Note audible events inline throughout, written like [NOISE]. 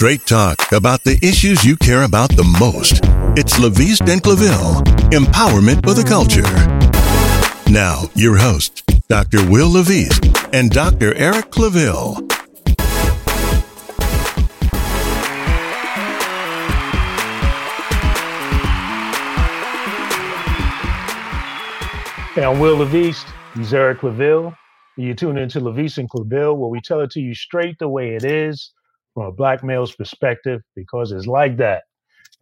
Straight talk about the issues you care about the most. It's Laviste and Claville, empowerment for the culture. Now, your hosts, Dr. Will Laviste and Dr. Eric Claville. Hey, I'm Will Laviste. He's Eric Claville. You tune into Laviste and Claville, where we tell it to you straight the way it is from a black male's perspective, because it's like that.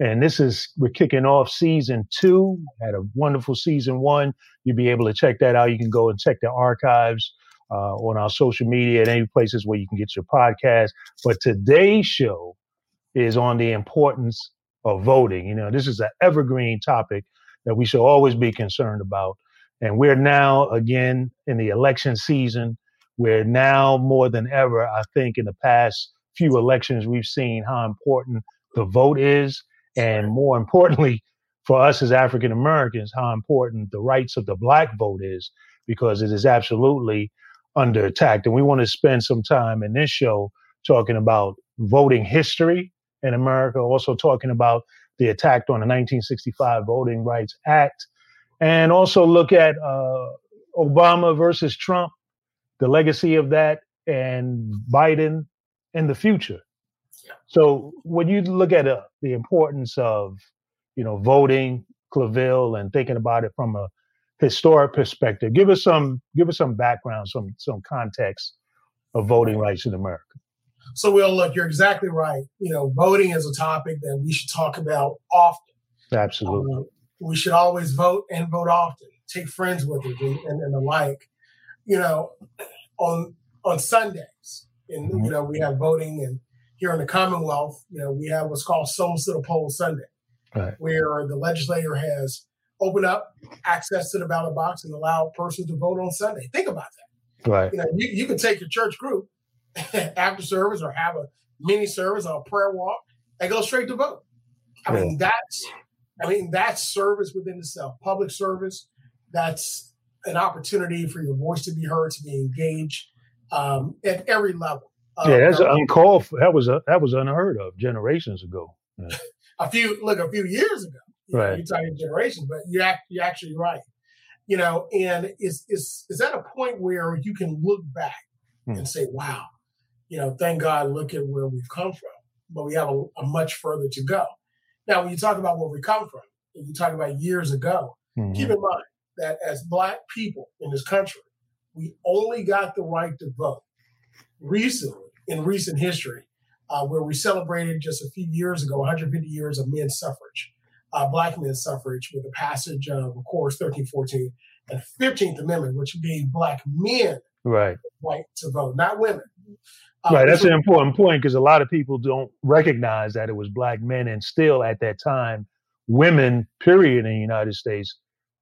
And this is, we're kicking off season two. Had a wonderful season one. You'll be able to check that out. You can go and check the archives uh, on our social media and any places where you can get your podcast. But today's show is on the importance of voting. You know, this is an evergreen topic that we should always be concerned about. And we're now again in the election season. We're now more than ever, I think, in the past few elections, we've seen how important the vote is. And more importantly, for us as African Americans, how important the rights of the black vote is, because it is absolutely under attack. And we want to spend some time in this show talking about voting history in America, also talking about the attack on the 1965 Voting Rights Act, and also look at uh, Obama versus Trump, the legacy of that, and Biden in the future. So when you look at uh, the importance of, you know, voting, Claville, and thinking about it from a historic perspective, give us some give us some background, some some context of voting rights in America. So, Will, look, you're exactly right. You know, voting is a topic that we should talk about often. Absolutely. Um, we should always vote and vote often. Take friends with and, and, and the like. You know, on on Sundays, and mm-hmm. you know we have voting, and here in the Commonwealth, you know we have what's called Souls to the Poll Sunday, right. where the legislator has opened up access to the ballot box and allowed persons to vote on Sunday. Think about that. Right. You know, you, you can take your church group [LAUGHS] after service or have a mini service or a prayer walk and go straight to vote. I yeah. mean, that's I mean, that's service within itself, public service. That's an opportunity for your voice to be heard, to be engaged um, at every level. Yeah, that's uncalled. For. That was a, that was unheard of generations ago. Yeah. [LAUGHS] a few look a few years ago. You right, know, you're talking generations, but you act, you're actually right. You know, and is is is that a point where you can look back hmm. and say, "Wow, you know, thank God, look at where we've come from, but we have a, a much further to go." Now, when you talk about where we come from, and you talk about years ago, mm-hmm. keep in mind that as Black people in this country, we only got the right to vote recently in recent history, uh, where we celebrated just a few years ago 150 years of men's suffrage, uh, Black men's suffrage, with the passage of, of course, 1314 and 15th Amendment, which gave Black men right right to vote, not women. Uh, right, that's an important point because a lot of people don't recognize that it was black men, and still at that time, women, period, in the United States,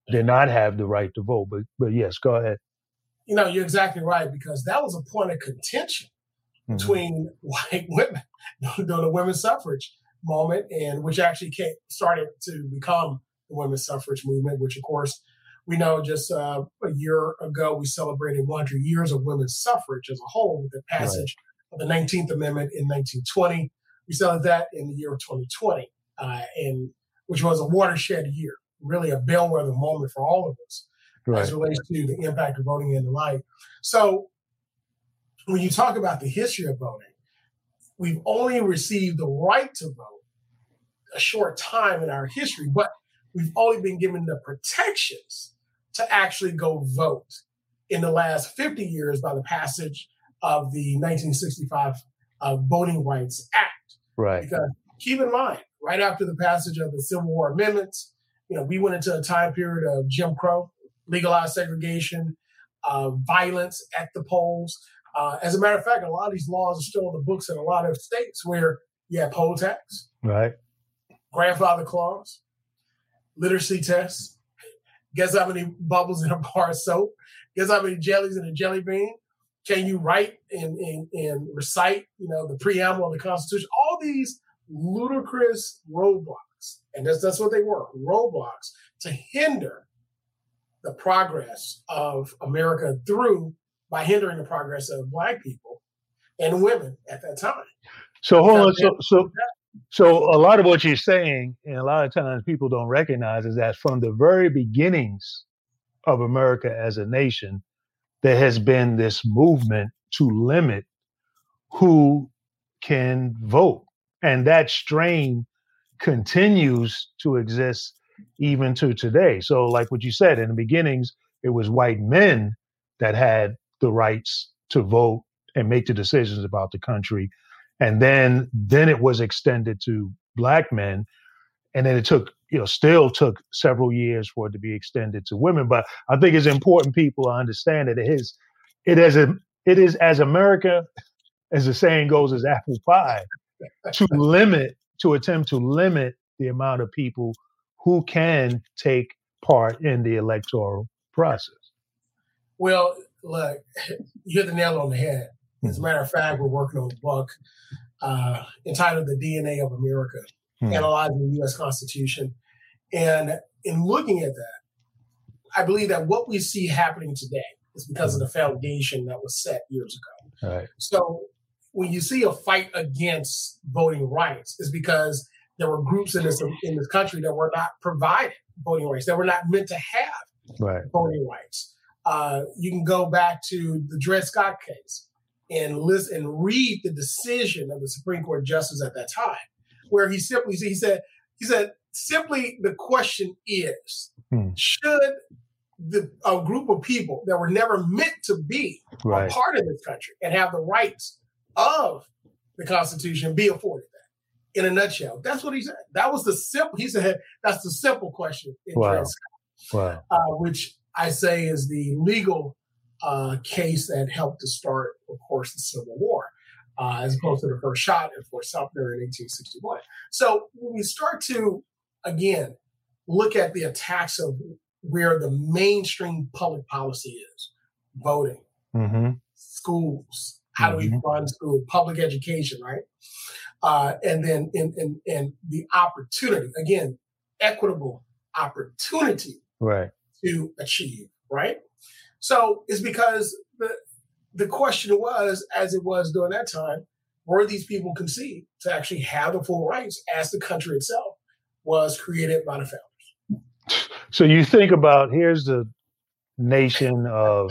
did not have the right to vote. But but yes, go ahead. You know, you're exactly right because that was a point of contention mm-hmm. between [LAUGHS] white women the women's suffrage moment, and which actually came, started to become the women's suffrage movement, which of course we know just uh, a year ago we celebrated 100 years of women's suffrage as a whole with the passage of the 19th Amendment in 1920. We celebrated that in the year of 2020, uh, and which was a watershed year, really a bellwether moment for all of us right. as relates to the impact of voting in the like. So when you talk about the history of voting, we've only received the right to vote a short time in our history, but we've only been given the protections to actually go vote in the last 50 years by the passage of the 1965 uh, Voting Rights Act. Right. Because keep in mind, right after the passage of the Civil War amendments, you know, we went into a time period of Jim Crow, legalized segregation, uh, violence at the polls. Uh, as a matter of fact, a lot of these laws are still in the books in a lot of states where you have poll tax, right, grandfather clause, literacy tests. Guess how many bubbles in a bar of soap? Guess how many jellies in a jelly bean? Can you write and, and, and recite, you know, the preamble of the Constitution? All these ludicrous roadblocks, and that's that's what they were, roadblocks to hinder the progress of America through by hindering the progress of black people and women at that time. So hold on. So so so a lot of what you're saying, and a lot of times people don't recognize, is that from the very beginnings of America as a nation, there has been this movement to limit who can vote, and that strain continues to exist even to today. So, like what you said in the beginnings, it was white men that had the rights to vote and make the decisions about the country. And then then it was extended to black men. And then it took you know still took several years for it to be extended to women. But i think it's important people understand that it is it is a it is as america as the saying goes as apple pie to limit to attempt to limit the amount of people who can take part in the electoral process. Well look [LAUGHS] you hit the nail on the head as a matter of fact, we're working on a book uh, entitled The DNA of America, hmm. analyzing the U.S. Constitution. And in looking at that, I believe that what we see happening today is because of the foundation that was set years ago. Right. So when you see a fight against voting rights, is because there were groups in this in this country that were not provided voting rights, that were not meant to have right. voting rights. Uh, you can go back to the Dred Scott case and listen and read the decision of the Supreme Court justice at that time, where he simply he said he said simply the question is hmm. should the a group of people that were never meant to be right. a part of this country and have the rights of the Constitution be afforded that? In a nutshell, that's what he said. That was the simple. He said that's the simple question in wow. wow. Uh, which I say is the legal uh, case that helped to start, of course, the Civil War, uh, as opposed to the first shot at Fort Sumter in 1861. So when we start to, again, look at the attacks of where the mainstream public policy is voting, mm-hmm. schools, how mm-hmm. do we mm-hmm. fund school, public education, right? Uh, and then in, in, in the opportunity, again, equitable opportunity right. To achieve, right? So it's because the the question was, as it was during that time, were these people conceived to actually have the full rights as the country itself was created by the founders? So you think about here's the nation of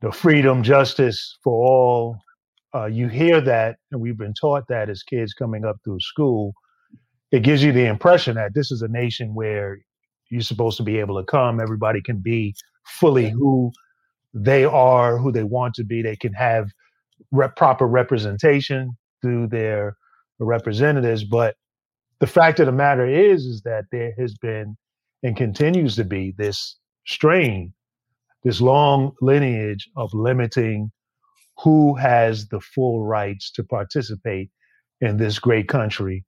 the freedom, justice for all. Uh, you hear that, and we've been taught that as kids coming up through school. It gives you the impression that this is a nation where you're supposed to be able to come, everybody can be fully who they are, who they want to be. They can have rep- proper representation through their representatives. But the fact of the matter is, is that there has been and continues to be this strain, this long lineage of limiting who has the full rights to participate in this great country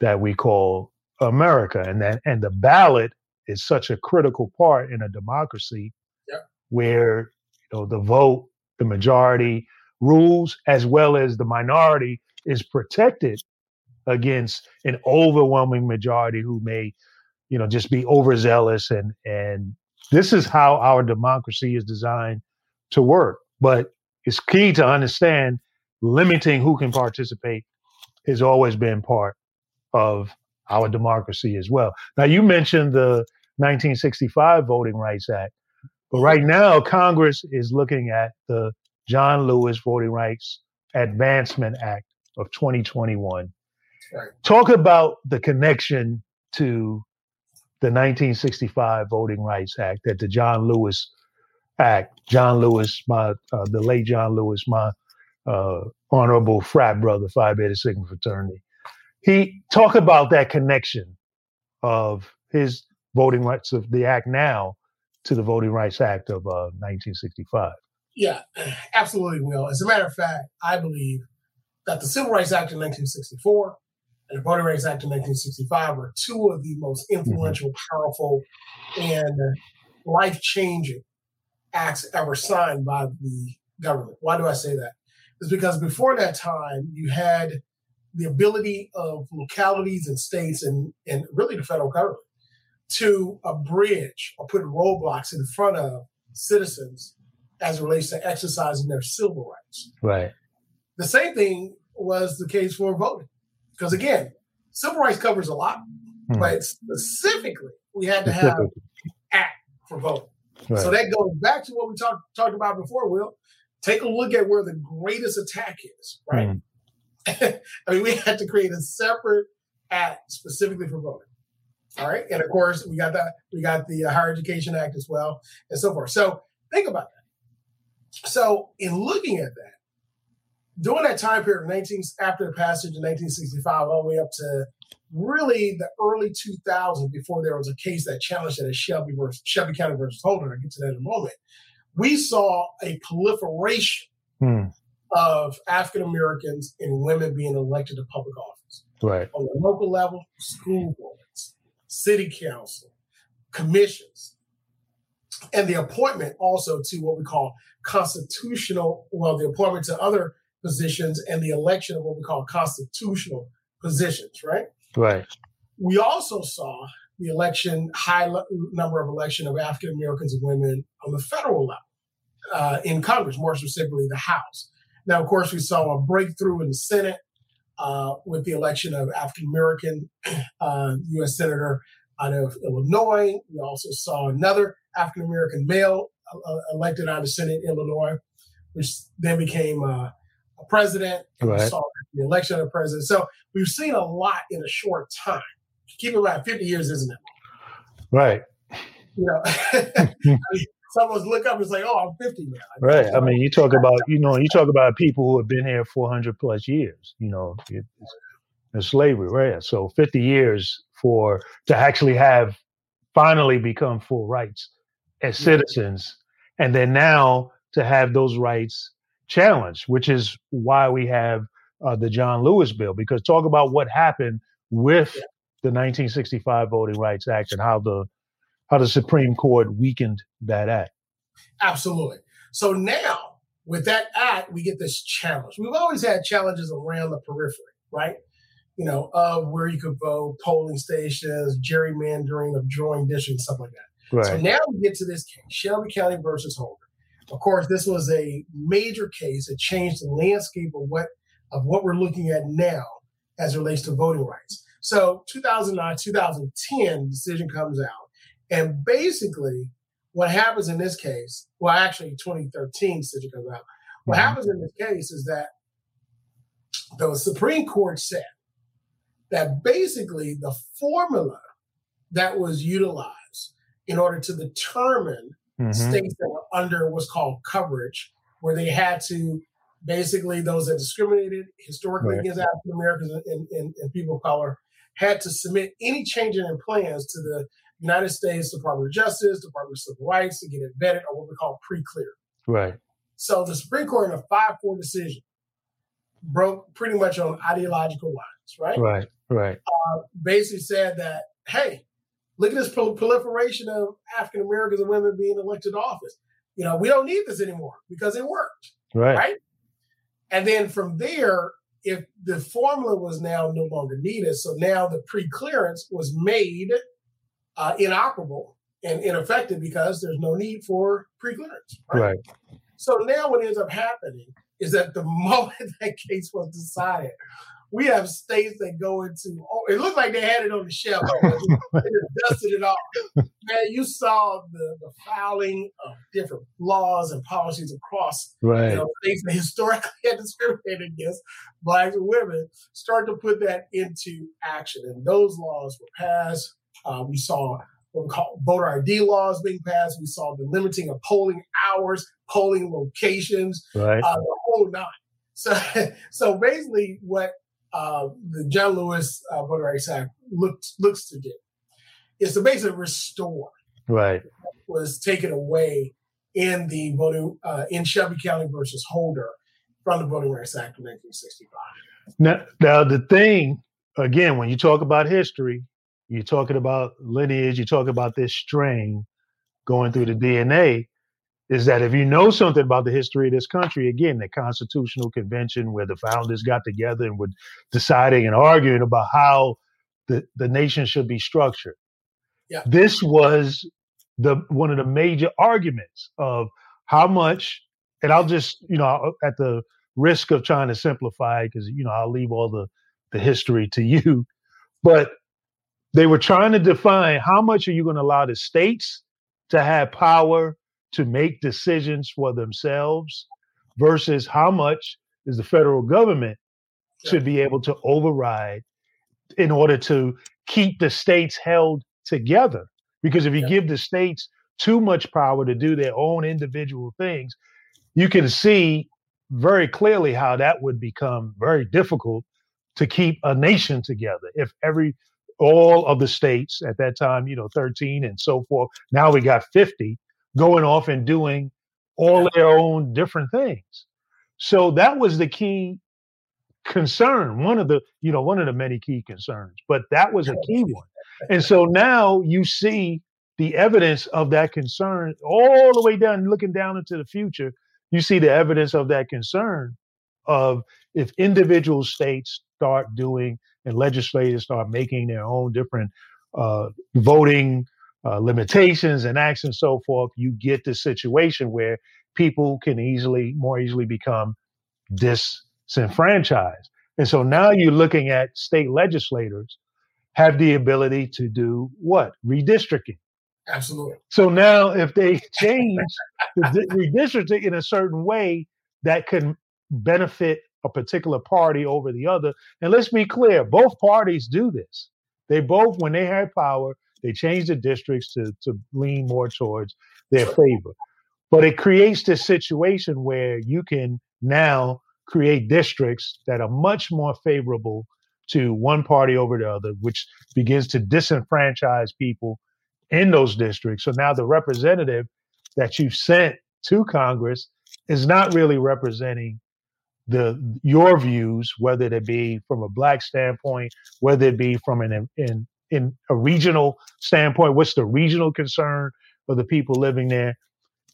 that we call America. And that and the ballot is such a critical part in a democracy yeah. where you know the vote, the majority rules, as well as the minority is protected against an overwhelming majority who may, you know, just be overzealous and and this is how our democracy is designed to work. But it's key to understand limiting who can participate has always been part of our democracy as well. Now, you mentioned the 1965 Voting Rights Act, but right now Congress is looking at the John Lewis Voting Rights Advancement Act of 2021. Right. Talk about the connection to the 1965 Voting Rights Act, that the John Lewis Act. John Lewis, my uh, the late John Lewis, my uh, honorable frat brother, Phi Beta Sigma fraternity he talk about that connection of his voting rights of the act now to the Voting Rights Act of uh, 1965. Yeah, [CLEARS THROAT] absolutely, Will. As a matter of fact, I believe that the Civil Rights Act of 1964 and the Voting Rights Act of 1965 were two of the most mm-hmm. influential, mm-hmm. powerful, and life changing acts ever signed by the government. Why do I say that? It's because before that time, you had the ability of localities and states and, and really the federal government to abridge or put roadblocks in front of citizens as it relates to exercising their civil rights. Right. The same thing was the case for voting. Because again, civil rights covers a lot, hmm. but specifically, we had to have act for voting. Right. So that goes back to what we talked talked about before, Will. Take a look at where the greatest attack is, right? Hmm. [LAUGHS] I mean, we had to create a separate act specifically for voting. All right, and of course, we got that. We got the uh, Higher Education Act as well, and so forth. So think about that. So, in looking at that, during that time period, 19 after the passage in 1965, all the way up to really the early 2000s, before there was a case that challenged that at Shelby versus Shelby County versus Holder. I'll get to that in a moment. We saw a proliferation hmm of African Americans and women being elected to public office. Right. On the local level, school boards, city council, commissions, and the appointment also to what we call constitutional, well, the appointment to other positions and the election of what we call constitutional positions, right? Right. We also saw the election, high le- number of election of African Americans and women on the federal level uh, in Congress, more specifically the House. Now, of course, we saw a breakthrough in the Senate uh, with the election of African American uh, U.S. Senator out of Illinois. We also saw another African American male uh, elected out of Senate in Illinois, which then became uh, a president. Right. We saw the election of president. So we've seen a lot in a short time. Keep in mind, 50 years isn't it? Right. You know, [LAUGHS] I mean, someone's look up and say, "Oh, I'm 50 now." Right. I mean, you talk about you know you talk about people who have been here 400 plus years. You know, it's, it's slavery, right? So 50 years for to actually have finally become full rights as citizens, and then now to have those rights challenged, which is why we have uh, the John Lewis bill. Because talk about what happened with the 1965 Voting Rights Act and how the how the Supreme Court weakened that act. Absolutely. So now with that act, we get this challenge. We've always had challenges around the periphery, right? You know, of where you could vote, polling stations, gerrymandering of drawing districts, stuff like that. Right. So now we get to this case, Shelby County versus Holder. Of course, this was a major case. It changed the landscape of what of what we're looking at now as it relates to voting rights. So 2009, 2010 decision comes out and basically, what happens in this case, well, actually, 2013 decision comes out. What mm-hmm. happens in this case is that the Supreme Court said that basically the formula that was utilized in order to determine mm-hmm. states that were under what's called coverage, where they had to basically those that discriminated historically right. against African Americans and, and, and, people of color had to submit any change in their plans to the United States Department of Justice, Department of Civil Rights to get it vetted or what we call pre-clear. Right. So the Supreme Court in a 5-4 decision broke pretty much on ideological lines, right? Right, right. Uh, basically said that, hey, look at this proliferation of African Americans and women being elected to office. You know, we don't need this anymore because it worked. Right. Right. And then from there, if the formula was now no longer needed, so now the pre-clearance was made – uh, inoperable and ineffective because there's no need for preclearance. Right? right. So now what ends up happening is that the [LAUGHS] moment that case was decided, we have states that go into oh, it looked like they had it on the shelf. [LAUGHS] they just dusted it off. Man, you saw the, the fouling of different laws and policies across right. you know, states that historically had discriminated against blacks and women start to put that into action. And those laws were passed uh, we saw what we call voter ID laws being passed. We saw the limiting of polling hours, polling locations, right. uh, the whole nine. So, [LAUGHS] so basically, what uh, the John Lewis uh, Voter Rights Act looks looks to do is to basically restore right was taken away in the voting uh, in Shelby County versus Holder from the Voting Rights Act of 1965. Now, now the thing again, when you talk about history, you're talking about lineage, you talk about this strain going through the DNA, is that if you know something about the history of this country, again, the Constitutional Convention where the founders got together and were deciding and arguing about how the, the nation should be structured. Yeah. This was the one of the major arguments of how much, and I'll just, you know, at the risk of trying to simplify because you know I'll leave all the the history to you, but they were trying to define how much are you going to allow the states to have power to make decisions for themselves versus how much is the federal government to be able to override in order to keep the states held together. Because if you yeah. give the states too much power to do their own individual things, you can see very clearly how that would become very difficult to keep a nation together if every all of the states at that time, you know, 13 and so forth. Now we got 50 going off and doing all their own different things. So that was the key concern, one of the, you know, one of the many key concerns, but that was a key one. And so now you see the evidence of that concern all the way down, looking down into the future, you see the evidence of that concern of if individual states start doing and legislators start making their own different uh, voting uh, limitations and acts and so forth, you get the situation where people can easily, more easily become disenfranchised. And so now you're looking at state legislators have the ability to do what? Redistricting. Absolutely. So now if they change the redistricting in a certain way that can benefit a particular party over the other. And let's be clear, both parties do this. They both, when they have power, they change the districts to, to lean more towards their favor. But it creates this situation where you can now create districts that are much more favorable to one party over the other, which begins to disenfranchise people in those districts. So now the representative that you've sent to Congress is not really representing the your views, whether it be from a black standpoint, whether it be from an in in a regional standpoint, what's the regional concern for the people living there?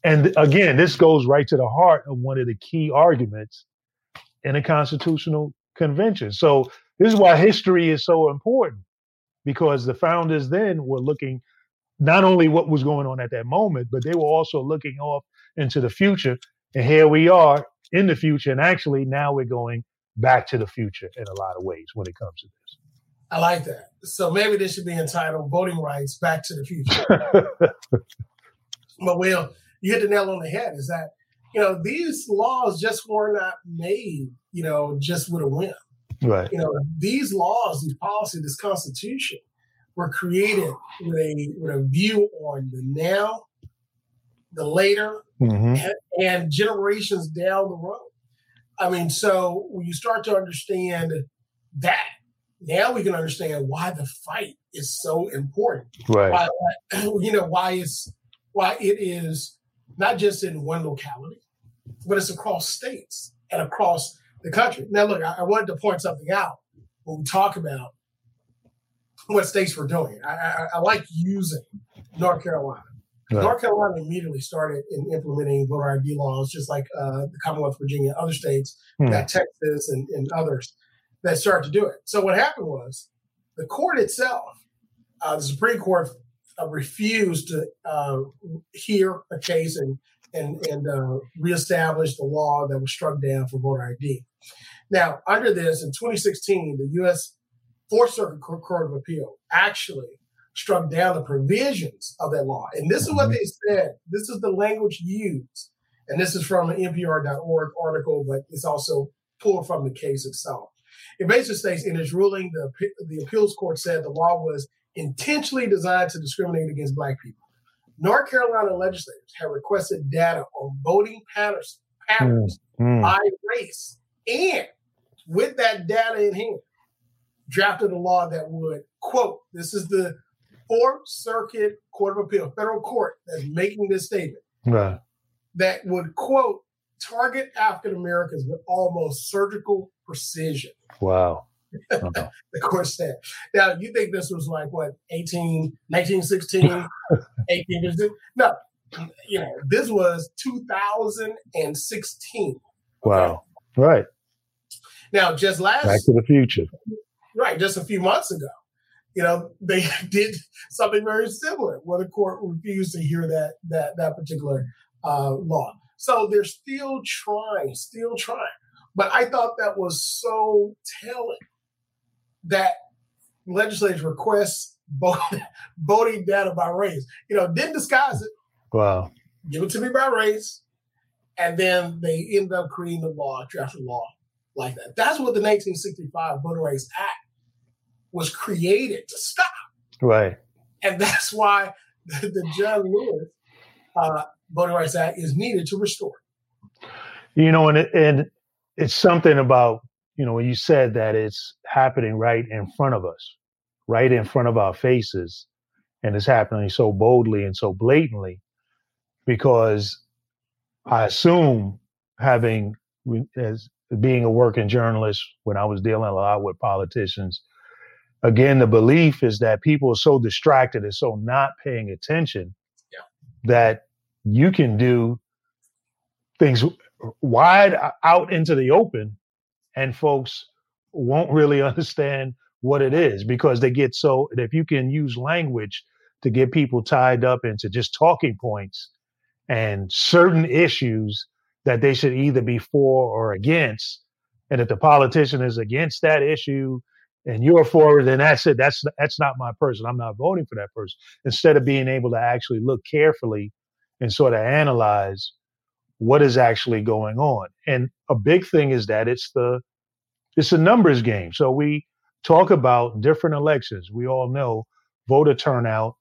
And again, this goes right to the heart of one of the key arguments in a constitutional convention. So this is why history is so important because the founders then were looking not only what was going on at that moment, but they were also looking off into the future. And here we are in the future. And actually, now we're going back to the future in a lot of ways when it comes to this. I like that. So maybe this should be entitled Voting Rights Back to the Future. [LAUGHS] but, Will, you hit the nail on the head is that, you know, these laws just were not made, you know, just with a whim. Right. You know, these laws, these policies, this constitution were created with a, with a view on the now, the later, mm-hmm. and, and generations down the road. I mean, so when you start to understand that, now we can understand why the fight is so important. Right. Why, [CLEARS THROAT] you know, why it's why it is not just in one locality, but it's across states and across the country. Now, look, I, I wanted to point something out when we talk about what states were doing. I, I, I like using North Carolina Right. North Carolina immediately started in implementing voter ID laws, just like uh, the Commonwealth of Virginia, other states, hmm. got Texas and, and, others that started to do it. So what happened was the court itself, uh, the Supreme Court, uh, refused to uh, hear a case and and and uh, reestablish the law that was struck down for voter ID. Now, under this, in 2016, the U.S. Fourth Circuit Court of Appeal actually struck down the provisions of that law. And this is what mm-hmm. they said. This is the language used. And this is from an NPR.org article, but it's also pulled from the case itself. It basically states in its ruling, the, the appeals court said the law was intentionally designed to discriminate against Black people. North Carolina legislators have requested data on voting patterns, patterns mm, by race. And with that data in hand, drafted a law that would, quote, this is the Fourth Circuit Court of Appeal, federal court, that's making this statement. Right. That would quote target African Americans with almost surgical precision. Wow. [LAUGHS] The court said. Now, you think this was like what, 18, 1916, [LAUGHS] 18, no, you know, this was 2016. Wow. Right. Now, just last Back to the future. Right, just a few months ago, you know, they [LAUGHS] did something very similar where the court refused to hear that that that particular uh, law. So they're still trying, still trying. But I thought that was so telling that legislators request [LAUGHS] voting data by race. You know, didn't disguise it. Wow. Give it to me by race. And then they end up creating a law, draft a law like that. That's what the 1965 Voting Rights Act was created to stop. Right. And that's why the, the John Lewis uh, Voting Rights Act is needed to restore. You know, and it, and it's something about you know when you said that it's happening right in front of us, right in front of our faces, and it's happening so boldly and so blatantly, because I assume having as being a working journalist when I was dealing a lot with politicians, again the belief is that people are so distracted and so not paying attention yeah. that you can do things wide out into the open and folks won't really [LAUGHS] understand what it is because they get so if you can use language to get people tied up into just talking points and certain issues that they should either be for or against and if the politician is against that issue and you're forward, and that's it that's that's not my person i'm not voting for that person instead of being able to actually look carefully and sort of analyze what is actually going on. And a big thing is that it's the it's a numbers game. So we talk about different elections. We all know voter turnout,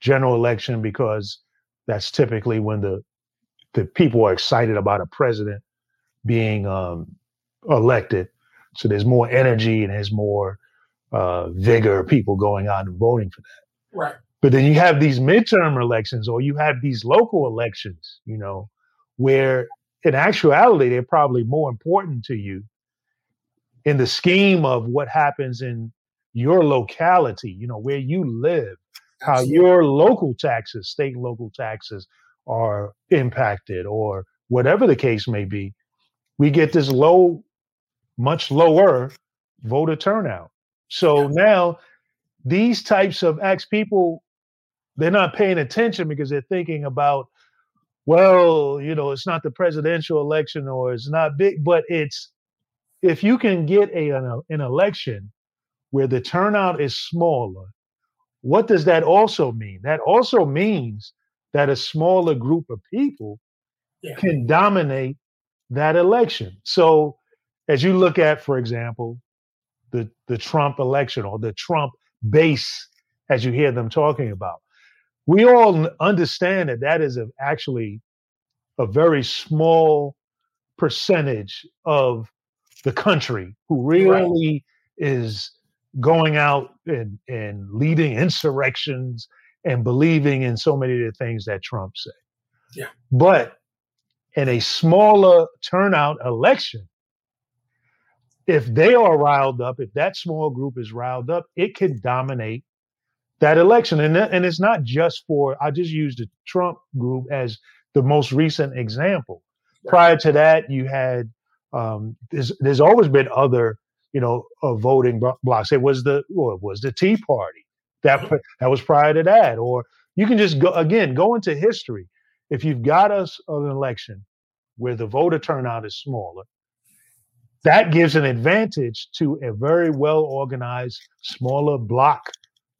general election, because that's typically when the the people are excited about a president being um, elected. So there's more energy and there's more uh, vigor, people going out and voting for that. Right. But then you have these midterm elections or you have these local elections, you know, where in actuality they're probably more important to you in the scheme of what happens in your locality, you know, where you live, how your local taxes, state local taxes are impacted or whatever the case may be. We get this low, much lower voter turnout. So now these types of acts, people they're not paying attention because they're thinking about, well, you know, it's not the presidential election or it's not big, but it's if you can get a an, an election where the turnout is smaller, what does that also mean? That also means that a smaller group of people yeah. can dominate that election. So, as you look at, for example, the the Trump election or the Trump base, as you hear them talking about, we all understand that that is a, actually a very small percentage of the country who really right. is going out and, and leading insurrections and believing in so many of the things that Trump said. Yeah. But in a smaller turnout election, if they are riled up, if that small group is riled up, it can dominate that election. And, and it's not just for, I just used the Trump group as the most recent example. Prior to that, you had, um, there's, there's always been other, you know, uh, voting blocks. It was the, well, it was the Tea Party. That, that was prior to that. Or you can just go, again, go into history. If you've got us an election where the voter turnout is smaller, that gives an advantage to a very well organized, smaller block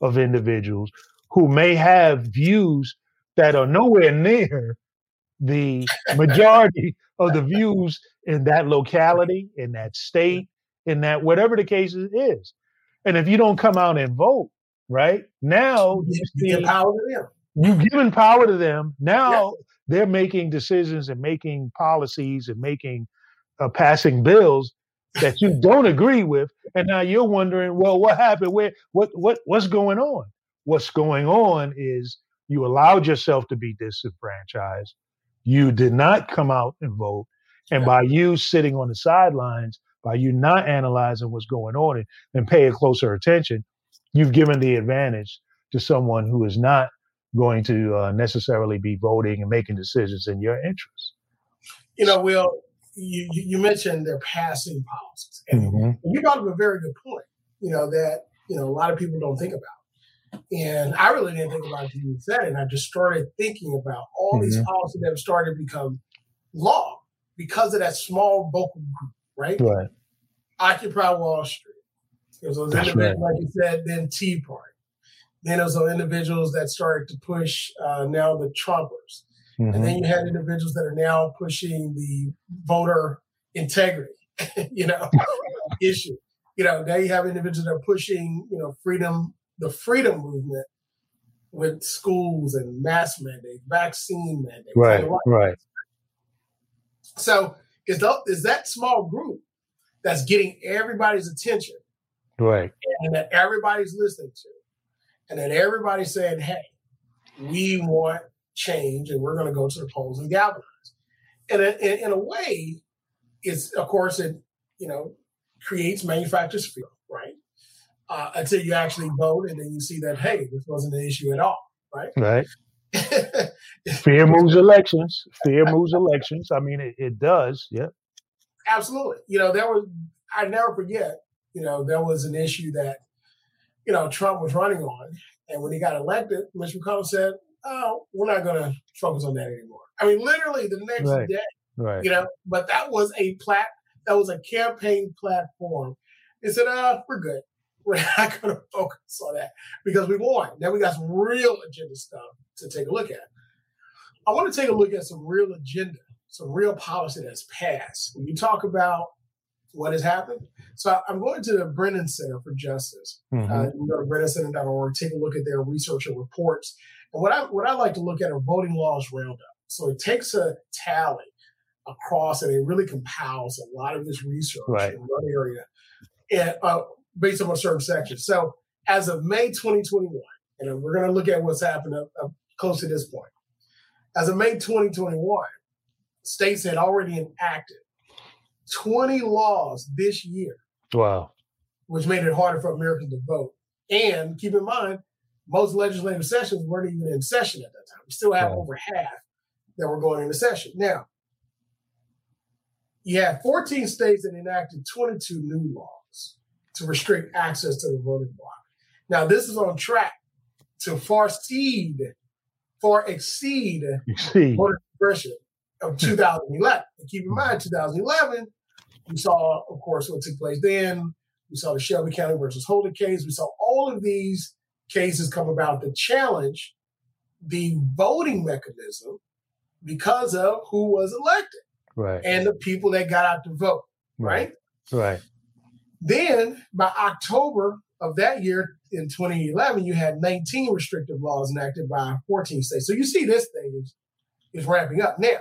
of individuals who may have views that are nowhere near the majority of the views in that locality, in that state, in that whatever the case is. And if you don't come out and vote, right now you, you give power to them. You've given power to them. Now yeah. they're making decisions and making policies and making uh, passing bills that you don't agree with, and now you're wondering, well, what happened? Where, what, what, what's going on? What's going on is you allowed yourself to be disenfranchised. You did not come out and vote, and by you sitting on the sidelines, by you not analyzing what's going on and, and paying closer attention, you've given the advantage to someone who is not going to uh, necessarily be voting and making decisions in your interest. You know, Will, you, you mentioned their passing policies, and mm-hmm. you brought up a very good point. You know that you know a lot of people don't think about, and I really didn't think about it until you said it. And I just started thinking about all mm-hmm. these policies that have started to become law because of that small vocal group, right? Right. Occupy Wall Street. There's those That's individuals, like you said, then Tea Party. Then there's those individuals that started to push uh, now the Trumpers. Mhm. And then you had individuals that are now pushing the voter integrity, [LAUGHS] you know, [LAUGHS] issue. You know, now you have individuals that are pushing, you know, freedom, the freedom movement with schools and mask mandates, vaccine mandates. Right. Right. So is that, is that small group that's getting everybody's attention Right. and that everybody's listening to, and that everybody's saying, "Hey, we want change, and we're going to go to the polls and galvanize." And in, in, a way, it's of course it you know creates manufacturers fear, right? Uh, until you actually vote, and then you see that hey, this wasn't an issue at all, right? Right. [LAUGHS] Fear moves elections. Fear moves elections. I mean, it, it does. Yeah. Absolutely. You know, there was, I never forget, you know, there was an issue that, you know, Trump was running on. And when he got elected, Mitch McConnell said, oh, we're not going to focus on that anymore. I mean, literally the next Right. day, Right. you know, but that was a plat, that was a campaign platform. He said, uh, we're good. [LAUGHS] We're not going to focus on that because we won. Now we got some real agenda stuff to take a look at. I want to take a look at some real agenda, some real policy that's passed. When you talk about what has happened, so I'm going to the Brennan Center for Justice. Mhm. Uh, you go to brennancenter.org, take a look at their research and reports. And what I what I like to look at are voting laws roundup. So it takes a tally across and it really compiles a lot of this research Right. in one area and uh, based on a certain section. So as of May 2021, and we're going to look at what's happened up, up close to this point. As of May 2021, states had already enacted 20 laws this year Wow. which made it harder for Americans to vote. And keep in mind, most legislative sessions weren't even in session at that time. We still have Right. over half that were going into session. Now, you have 14 states that enacted 22 new laws to restrict access to the voting block. Now, this is on track to far exceed, far exceed voter suppression of 2011. And keep in mind, 2011, we saw, of course, what took place then. We saw the Shelby County versus Holder case. We saw all of these cases come about to challenge the voting mechanism because of who was elected Right. and the people that got out to vote, right? Right. Then by October of that year in 2011, you had 19 restrictive laws enacted by 14 states. So you see this thing is, is ramping up. Now,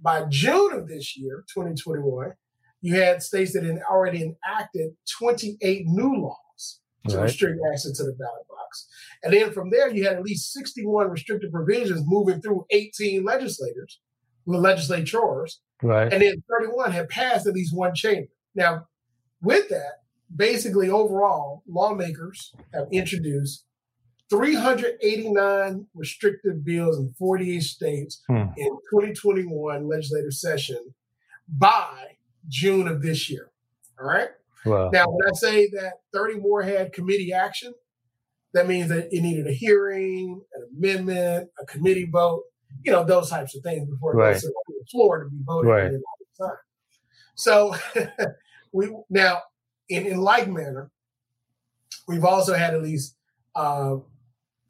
by June of this year, 2021, you had states that had already enacted 28 new laws to Right. restrict access to the ballot box. And then from there, you had at least 61 restrictive provisions moving through 18 legislators, the legislatures, Right. and then 31 had passed at least one chamber. Now, with that, basically overall, lawmakers have introduced 389 restrictive bills in 48 states Hmm. in 2021 legislative session by June of this year. All right. Wow. Now, when I say that 30 more had committee action, that means that it needed a hearing, an amendment, a committee vote, you know, those types of things before it Right. goes to the floor to be voted Right. on all the time. So [LAUGHS] we now, in, in like manner, we've also had at least uh,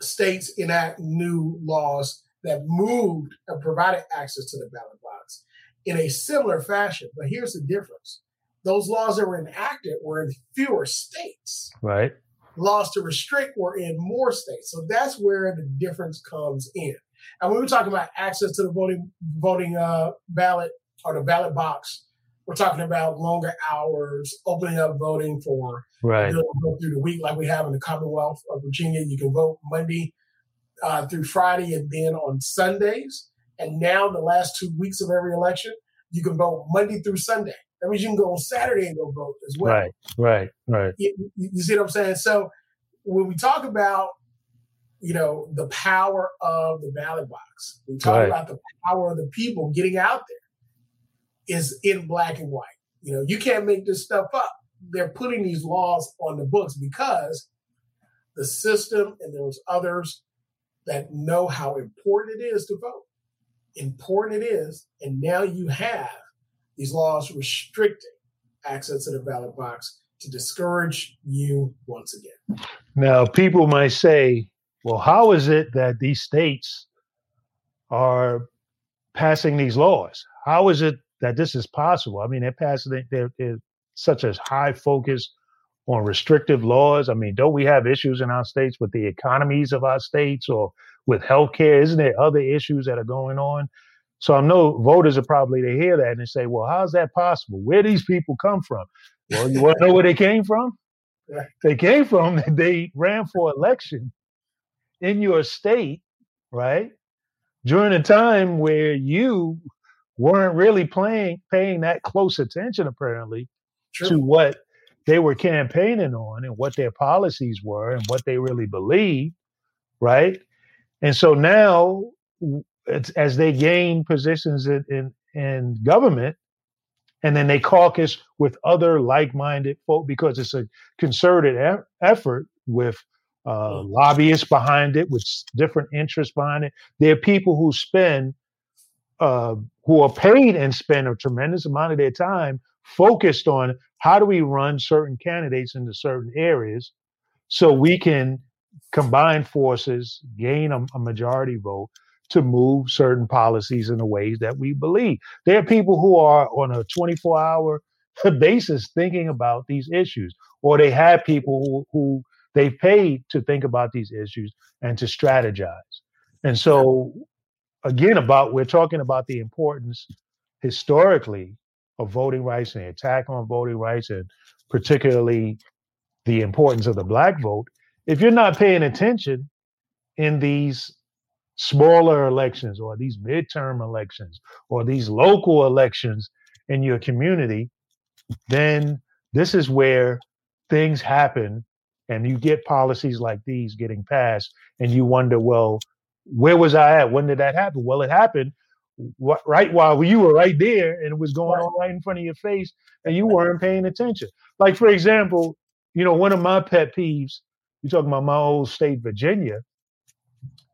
states enact new laws that moved and provided access to the ballot box in a similar fashion. But here's the difference those laws that were enacted were in fewer states. Right. Laws to restrict were in more states. So that's where the difference comes in. And when we're talking about access to the voting voting uh, ballot or the ballot box, we're talking about longer hours, opening up voting for Right. to go through the week like we have in the Commonwealth of Virginia. You can vote Monday uh, through Friday and then on Sundays. And now, the last two weeks of every election, you can vote Monday through Sunday. That means you can go on Saturday and go vote as well. Right. Right. Right. You, you- see what I'm saying? So when we talk about, you know, the power of the ballot box, we talk Right. about the power of the people getting out there is in black and white. You know, you can't make this stuff up. They're putting these laws on the books because the system and those others that know how important it is to vote. Important it is. And now you have these laws restricting access to the ballot box to discourage you once again. Now, people might say, well, how is it that these states are passing these laws? How is it that this is possible? I mean, they're passing, they're, they're such a high focus on restrictive laws. I mean, don't we have issues in our states with the economies of our states or with healthcare? Isn't there other issues that are going on? So I know voters are probably to hear that and say, well, how's that possible? Where these people come from? Well, you want to know where they came from? [LAUGHS] They came from, [LAUGHS] they ran for election in your state, right? During a time where you weren't really playing, paying that close attention, apparently, True. to what they were campaigning on and what their policies were and what they really believed, right? And so now, as they gain positions in, in, in government, and then they caucus with other like-minded folk because it's a concerted e- effort with uh, lobbyists behind it, with different interests behind it. There are people who spend, uh, who are paid and spend a tremendous amount of their time focused on how do we run certain candidates into certain areas so we can combine forces, gain a, a majority vote to move certain policies in the ways that we believe. There are people who are on a 24 hour [LAUGHS] basis thinking about these issues, or they have people who, who they've paid to think about these issues and to strategize. And so, again, about we're talking about the importance historically of voting rights and the attack on voting rights, and particularly the importance of the black vote. If you're not paying attention in these smaller elections or these midterm elections or these local elections in your community, then this is where things happen and you get policies like these getting passed and you wonder, well, where was I at? When did that happen? Well, it happened right while you were right there and it was going on right in front of your face and you weren't paying attention. Like, for example, you know, one of my pet peeves, you're talking about my old state, Virginia,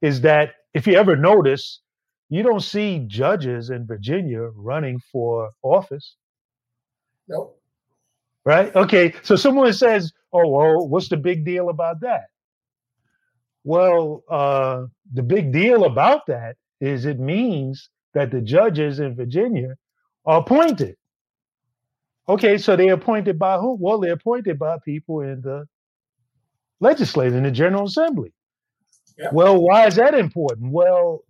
is that if you ever notice, you don't see judges in Virginia running for office. Nope. Right? Okay. So someone says, oh, well, what's the big deal about that? Well, uh, the big deal about that is it means that the judges in Virginia are appointed. Okay, so they're appointed by who? Well, they're appointed by people in the legislature, in the General Assembly. Well, why is that important? Well,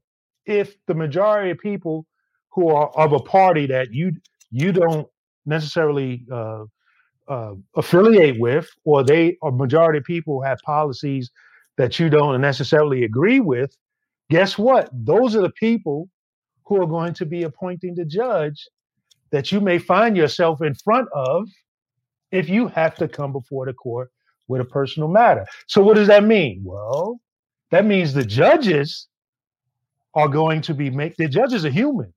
if the majority of people who are of a party that you you don't necessarily uh, uh, affiliate with, or they a majority of people have policies that you don't necessarily agree with, guess what? Those are the people who are going to be appointing the judge that you may find yourself in front of if you have to come before the court with a personal matter. So, what does that mean? Well, that means the judges are going to be make the judges are human.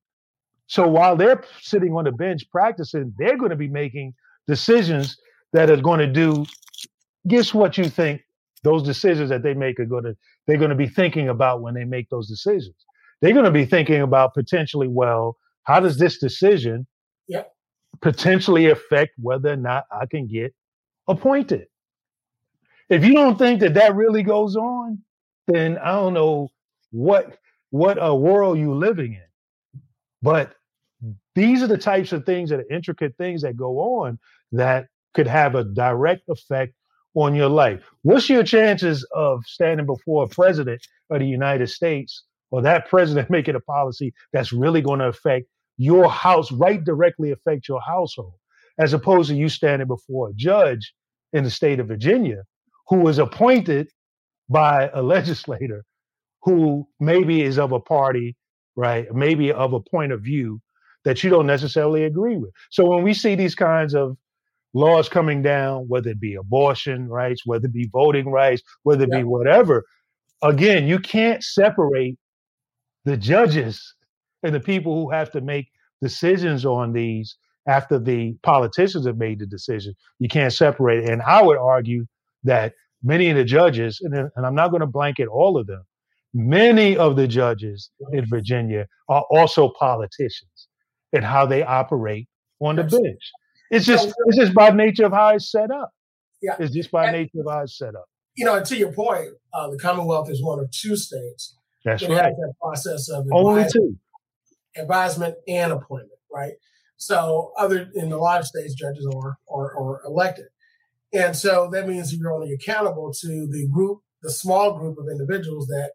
So while they're sitting on the bench practicing, they're going to be making decisions that are going to do guess what you think those decisions that they make are going to they're going to be thinking about when they make those decisions. They're going to be thinking about potentially, well, how does this decision yep. potentially affect whether or not I can get appointed? If you don't think that that really goes on, then I don't know what what a world you living in. But these are the types of things that are intricate things that go on that could have a direct effect on your life. What's your chances of standing before a president of the United States or that president [LAUGHS] making a policy that's really going to affect your house, right directly affect your household, as opposed to you standing before a judge in the state of Virginia who was appointed by a legislator who maybe is of a party, right? Maybe of a point of view that you don't necessarily agree with. So when we see these kinds of laws coming down, whether it be abortion rights, whether it be voting rights, whether it yeah. be whatever, again, you can't separate the judges and the people who have to make decisions on these after the politicians have made the decision. You can't separate it. And I would argue that many of the judges, and, and I'm not going to blanket all of them, many of the judges in Virginia are also politicians and how they operate on the bench. It's just it's just by nature of how it's set up. Yeah, it's just by and, nature of how it's set up. You know, and to your point, uh, the Commonwealth is one of two states. That's that right. that process of only two advisement and appointment, right? So, other in a lot of states, judges are are, are elected, and so that means you're only accountable to the group, the small group of individuals that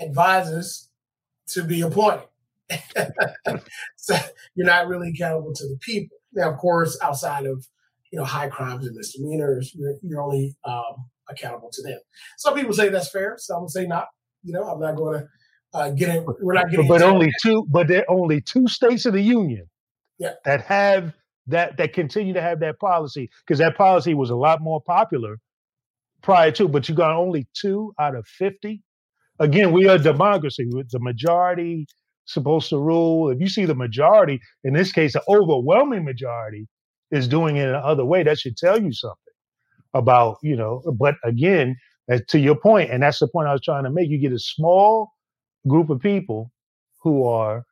advises to be appointed. [LAUGHS] so you're not really accountable to the people. Now, of course, outside of you know high crimes and misdemeanors, you're, you're only um, accountable to them. Some people say that's fair. Some say not. You know, I'm not going to uh, get in. We're not getting. But, but only two. But there are only two states of the union. Yeah. That have that that continue to have that policy because that policy was a lot more popular prior to. But you got only two out of fifty. Again, we are a democracy. With the majority supposed to rule. If you see the majority, in this case, the overwhelming majority is doing it in another way, that should tell you something about, you know, but again, uh, to your point, and that's the point I was trying to make, you get a small group of people who are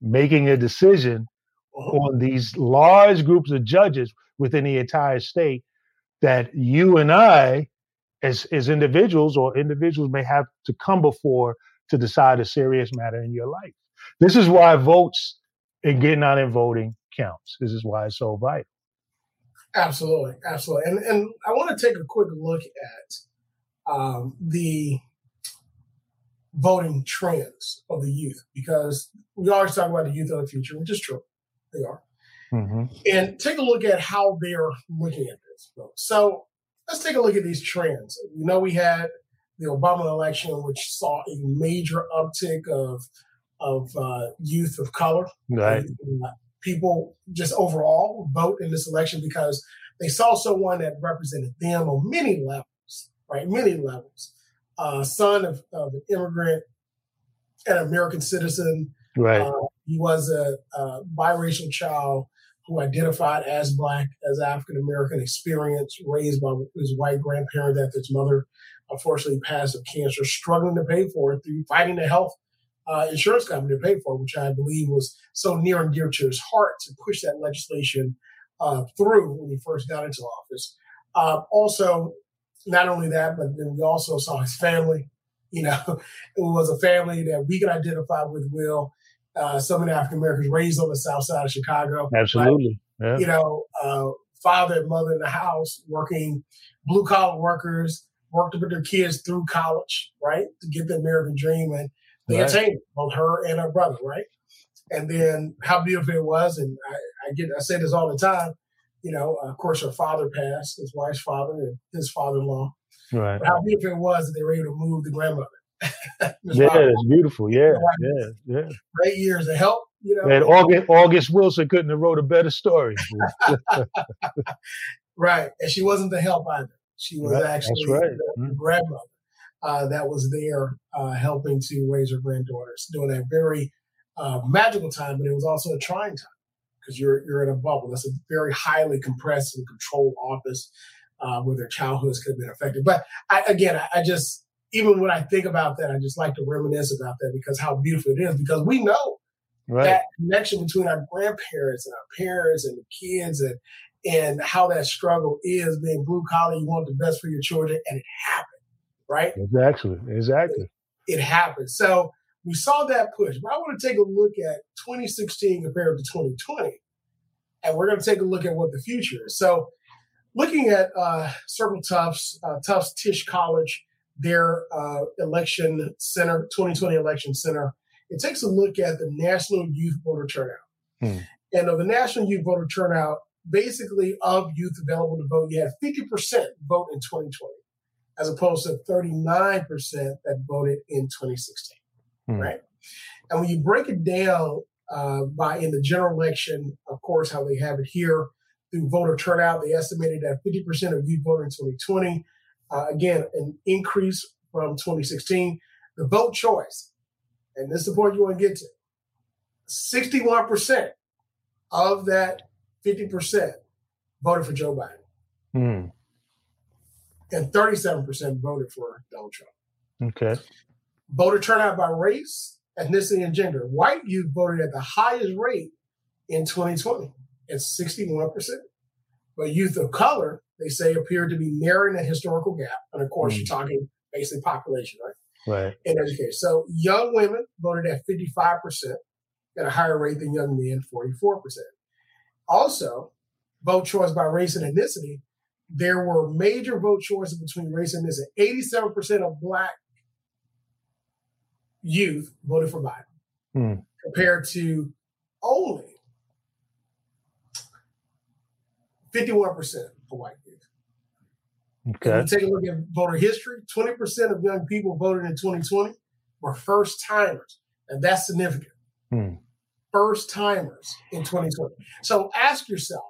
making a decision. On these large groups of judges within the entire state that you and I, as, as individuals or individuals may have to come before to decide a serious matter in your life. This is why votes and getting out and voting counts. This is why it's so vital. Absolutely, absolutely. And and I want to take a quick look at um, the voting trends of the youth because we always talk about the youth of the future, which is true. They are. Mm-hmm. And take a look at how they're looking at this. So let's take a look at these trends. We know we had the Obama election, which saw a major uptick of of uh, youth of color. Right. Uh, people just overall vote in this election because they saw someone that represented them on many levels, right? Many levels. Uh, son of, of an immigrant, an American citizen. Right. Uh, he was a, a, biracial child who identified as black, as African American, experience raised by his white grandparent that his mother unfortunately passed of cancer, struggling to pay for it through fighting the health uh, insurance company to pay for, it, which I believe was so near and dear to his heart to push that legislation uh, through when he first got into office. Uh, also, not only that, but then we also saw his family. You know, [LAUGHS] it was a family that we could identify with. Will uh, some of the African Americans raised on the South Side of Chicago? Absolutely. Yeah. You know, uh, father and mother in the house working, blue collar workers worked put their kids through college, right, to get the American dream and they right. attained both her and her brother, right? And then how beautiful it was, and I, I get I say this all the time. You know, of course, her father passed, his wife's father and his father-in-law. Right. But how beautiful it was that they were able to move the grandmother. Yeah, it's beautiful. Yeah, yeah, yeah. Great years of help. You know, and August, August Wilson couldn't have wrote a better story. [LAUGHS] right, and she wasn't the help either. She was right. actually right. the, mm-hmm. grandmother uh, that was there uh, helping to raise her granddaughters during a very uh, magical time, but it was also a trying time because you're you're in a bubble. That's a very highly compressed and controlled office uh, where their childhoods could have been affected. But I, again, I, I just even when I think about that, I just like to reminisce about that because how beautiful it is. Because we know right. that connection between our grandparents and our parents and the kids and and how that struggle is being blue collar. You want the best for your children, and it happens right? Exactly, exactly. It, it happened. So we saw that push. But I want to take a look at 2016 compared to 2020. And we're going to take a look at what the future is. So looking at uh, Circle Tufts, uh, Tufts Tisch College, their uh, election center, 2020 election center, it takes a look at the national youth voter turnout. Hmm. And of the national youth voter turnout, basically of youth available to vote, you had 50% vote in 2020 as opposed to 39% that voted in 2016, hmm. right? And when you break it down uh, by in the general election, of course, how they have it here through voter turnout, they estimated that 50% of youth voted in 2020. Uh, again, an increase from 2016. The vote choice, and this is the point you want to get to 61% of that 50% voted for Joe Biden. Hmm and 37% voted for Donald Trump. Okay. Voter turnout by race, ethnicity, and gender. White youth voted at the highest rate in 2020 at 61%. But youth of color, they say, appear to be narrowing that historical gap. And of course, mm. you're talking basically population, right? Right. In education. So young women voted at 55% at a higher rate than young men, 44%. Also, vote choice by race and ethnicity, there were major vote choices between race and ethnicity. 87% of black youth voted for Biden hmm. compared to only 51% for white. Okay. If you take a look at voter history, 20% of young people voted in 2020 were first timers, and that's significant. Hmm. First timers in 2020. So ask yourself,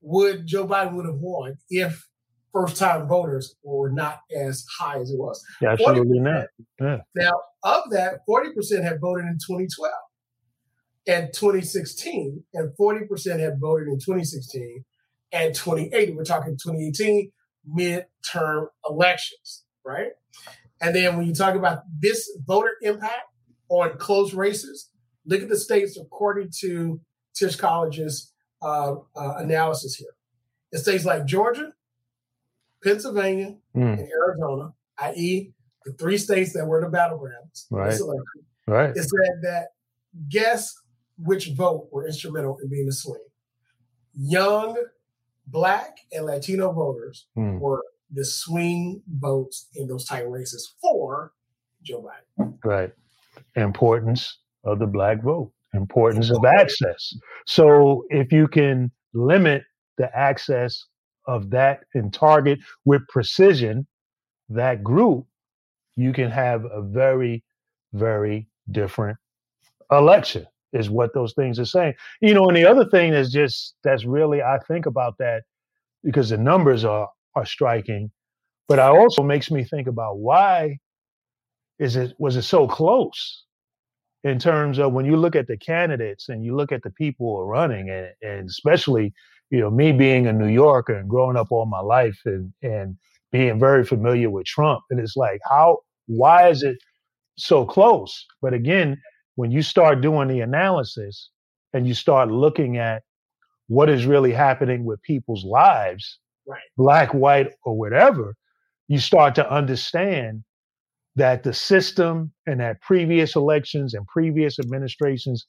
would Joe Biden would have won if first time voters were not as high as it was? Yeah, absolutely not. Yeah. Now, of that, 40% had voted in 2012 and 2016, and 40% had voted in 2016 and 2018. We're talking 2018 midterm elections, right? And then when you talk about this voter impact on close races, look at the states according to Tisch College's uh, uh, analysis here. In states like Georgia, Pennsylvania, mm. and Arizona, i.e., the three states that were the battlegrounds, right? right. It said that guess which vote were instrumental in being a swing. Young Black and Latino voters mm. were the swing votes in those tight races for Joe Biden. Right. Importance of the black vote, importance of access. So if you can limit the access of that and target with precision that group, you can have a very, very different election is what those things are saying. You know, and the other thing is just that's really I think about that because the numbers are are striking, but it also makes me think about why is it was it so close in terms of when you look at the candidates and you look at the people who are running and, and especially you know me being a New Yorker and growing up all my life and and being very familiar with Trump and it's like how why is it so close but again when you start doing the analysis and you start looking at what is really happening with people's lives, right. black, white, or whatever, you start to understand that the system and that previous elections and previous administrations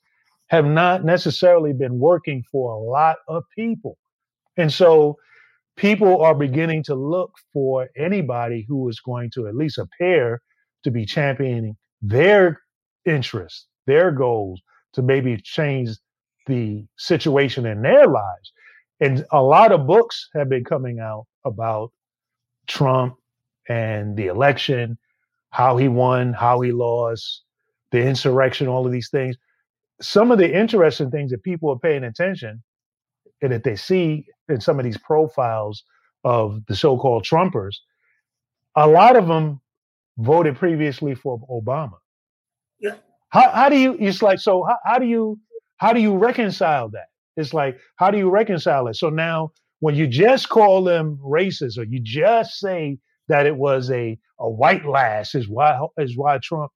have not necessarily been working for a lot of people. And so people are beginning to look for anybody who is going to at least appear to be championing their interests, their goals to maybe change the situation in their lives. And a lot of books have been coming out about Trump and the election, how he won, how he lost, the insurrection, all of these things. Some of the interesting things that people are paying attention and that they see in some of these profiles of the so-called Trumpers, a lot of them voted previously for Obama. Yeah. How, how do you? It's like so. How, how do you? How do you reconcile that? It's like how do you reconcile it? So now, when you just call them racist, or you just say that it was a a whitelash is why is why Trump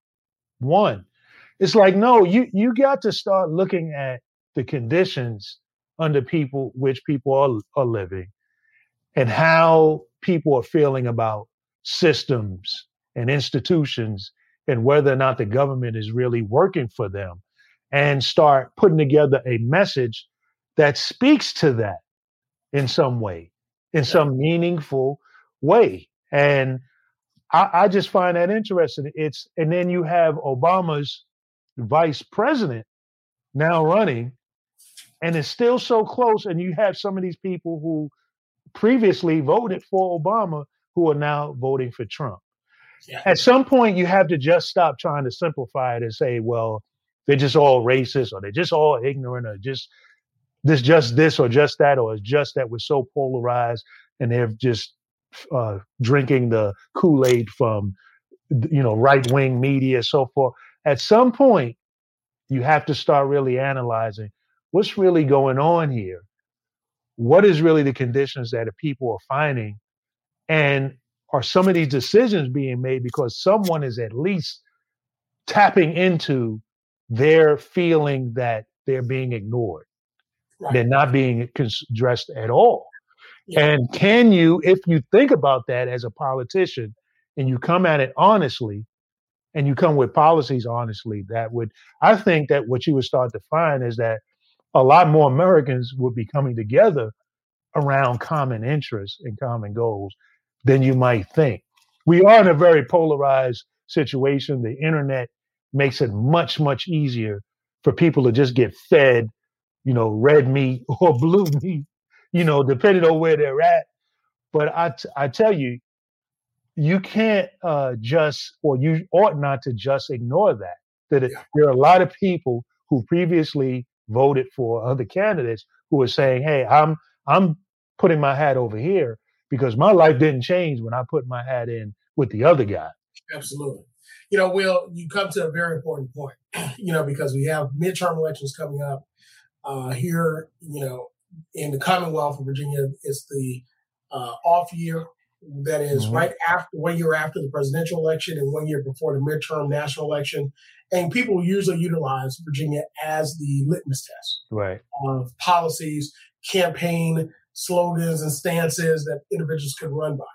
won. It's like no, you you got to start looking at the conditions under people which people are, are living, and how people are feeling about systems and institutions and whether or not the government is really working for them and start putting together a message that speaks to that in some way, in some meaningful way. And I, I, just find that interesting. It's and then you have Obama's vice president now running, and it's still so close. And you have some of these people who previously voted for Obama who are now voting for Trump. Yeah. At some point, you have to just stop trying to simplify it and say, well, they're just all racist or they're just all ignorant or just this, just this or just that, or it's just that we're so polarized and they're just uh, drinking the Kool Aid from, you know, right wing media, so forth. At some point, you have to start really analyzing what's really going on here. What is really the conditions that the people are finding? And are some of these decisions being made because someone is at least tapping into their feeling that they're being ignored? Right. They're not being addressed at all. Yeah. And can you, if you think about that as a politician and you come at it honestly and you come with policies honestly, that would, I think that what you would start to find is that a lot more Americans would be coming together around common interests and common goals than you might think. We are in a very polarized situation. The internet makes it much, much easier for people to just get fed, you know, red meat [LAUGHS] or blue meat, you know, depending on where they're at. But I, t- I tell you, you can't uh, just, or you ought not to just ignore that. That it, there are a lot of people who previously voted for other candidates who are saying, "Hey, I'm I'm putting my hat over here because my life didn't change when I put my hat in with the other guy." Absolutely. You know, Will, you come to a very important point. [CLEARS THROAT] You know, because we have midterm elections coming up uh, here. You know, in the Commonwealth of Virginia, it's the uh, off year that is mm-hmm. right after one year after the presidential election and one year before the midterm national election. And people usually utilize Virginia as the litmus test right. of policies, campaign slogans, and stances that individuals could run by.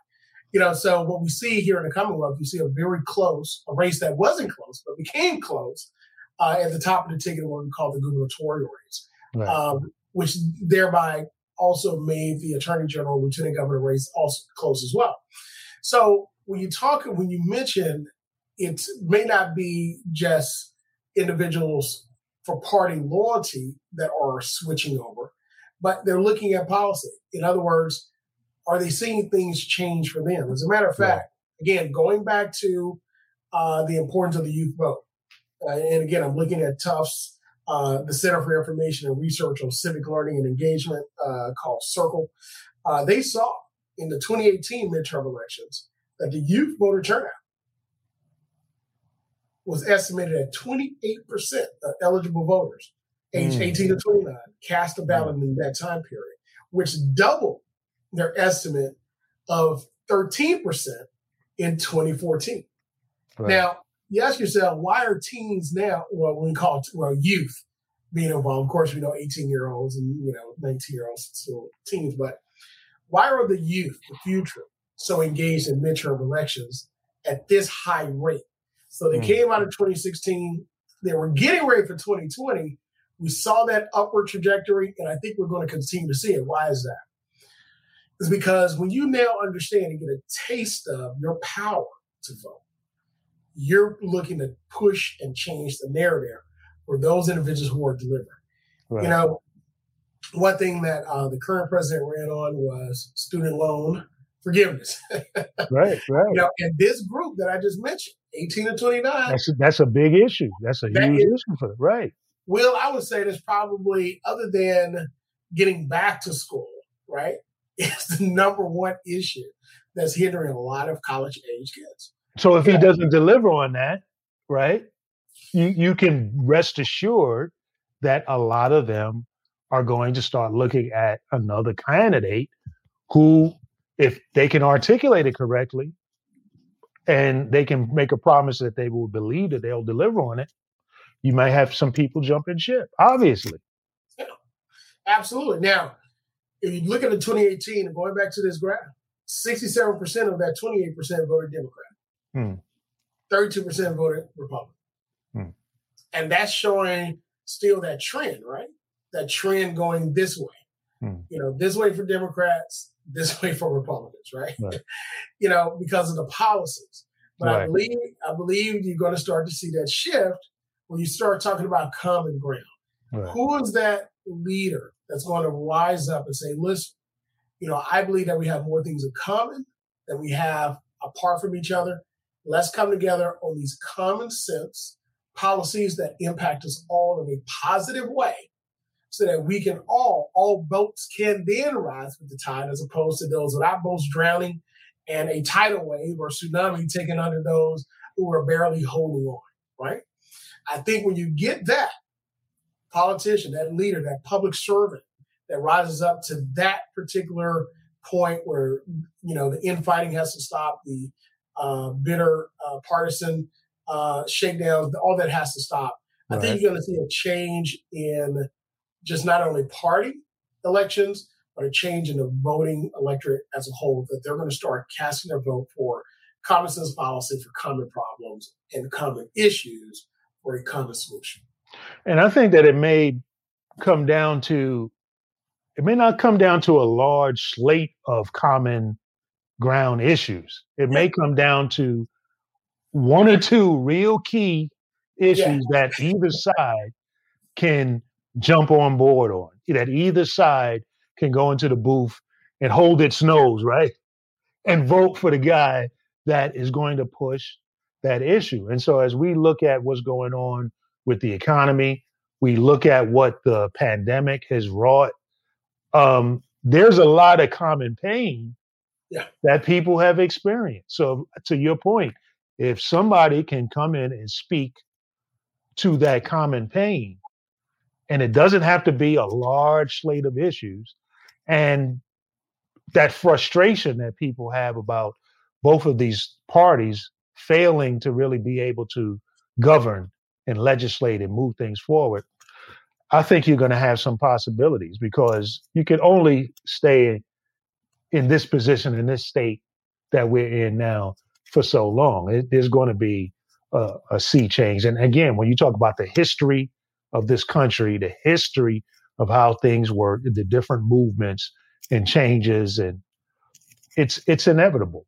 You know, so what we see here in the Commonwealth, you see a very close, a race that wasn't close, but became close uh, at the top of the ticket what we call the gubernatorial race, right. um, which thereby also made the attorney general, lieutenant governor race also close as well. So when you talk, when you mention it may not be just individuals for party loyalty that are switching over, but they're looking at policy. In other words, are they seeing things change for them? As a matter of fact, again, going back to uh, the importance of the youth vote, uh, and again, I'm looking at Tufts uh, the Center for Information and Research on Civic Learning and Engagement, uh, called CIRCLE, uh, they saw in the 2018 midterm elections that the youth voter turnout was estimated at 28% of eligible voters aged mm. 18 to 29 cast a ballot mm. in that time period, which doubled their estimate of 13% in 2014. Right. Now, you ask yourself, why are teens now, well, we call it, well, youth being involved? Of course, we know 18 year olds and, you know, 19 year olds still teens, but why are the youth, the future, so engaged in midterm elections at this high rate? So they mm. came out of 2016, they were getting ready for 2020. We saw that upward trajectory, and I think we're going to continue to see it. Why is that? It's because when you now understand and get a taste of your power to vote, you're looking to push and change the narrative for those individuals who are delivering. Right. You know, one thing that uh, the current president ran on was student loan forgiveness. [LAUGHS] right, right. You know, and this group that I just mentioned, 18 to 29. That's a, that's a big issue. That's a that huge is, issue for them. Right. Well, I would say that's probably, other than getting back to school, right, [LAUGHS] is the number one issue that's hindering a lot of college age kids. So if yeah. he doesn't deliver on that, right, you, you can rest assured that a lot of them are going to start looking at another candidate who, if they can articulate it correctly and they can make a promise that they will believe that they'll deliver on it, you might have some people jumping ship, obviously. Yeah, absolutely. Now, if you look at the 2018 and going back to this graph, 67% of that 28% voted Democrat. Hmm. 32% voted Republican. Hmm. And that's showing still that trend, right? That trend going this way. Hmm. You know, this way for Democrats, [LAUGHS] this way for Republicans, right? right. [LAUGHS] you know, because of the policies. But right. I believe I believe you're going to start to see that shift when you start talking about common ground. Right. Who is that leader that's going to rise up and say, listen, you know, I believe that we have more things in common than we have apart from each other. Let's come together on these common sense policies that impact us all in a positive way so that we can all, all boats can then rise with the tide as opposed to those without boats drowning and a tidal wave or tsunami taking under those who are barely holding on, right? I think when you get that politician, that leader, that public servant that rises up to that particular point where, you know, the infighting has to stop, the uh, bitter, uh, partisan uh, shakedowns, all that has to stop. Right. I think you're going to see a change in just not only party elections, but a change in the voting electorate as a whole, that they're going to start casting their vote for common sense policy for common problems and common issues a common solution. And I think that it may come down to, it may not come down to a large slate of common ground issues. It may come down to one or two real key issues yeah. that either side can jump on board on, that either side can go into the booth and hold its nose, right? And vote for the guy that is going to push that issue. And so as we look at what's going on with the economy, we look at what the pandemic has wrought, um, there's a lot of common pain yeah. that people have experienced. So to your point, if somebody can come in and speak to that common pain, and it doesn't have to be a large slate of issues, and that frustration that people have about both of these parties failing to really be able to govern and legislate and move things forward, I think you're going to have some possibilities because you can only stay in this position, in this state that we're in now for so long. It, there's going to be a, a sea change. And again, when you talk about the history of this country, the history of how things work, the different movements and changes, and it's it's inevitable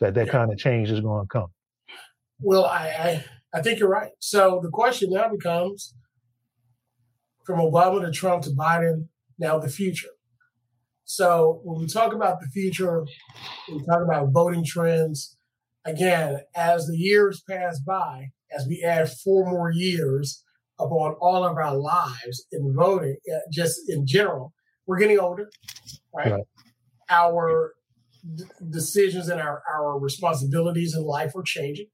that that yeah. kind of change is going to come. Well, I, I I think you're right. So the question now becomes, from Obama to Trump to Biden, now the future. So when we talk about the future, we talk about voting trends. Again, as the years pass by, as we add four more years upon all of our lives in voting, uh, just in general, we're getting older, right? right. Our d- decisions and our, our responsibilities in life are changing,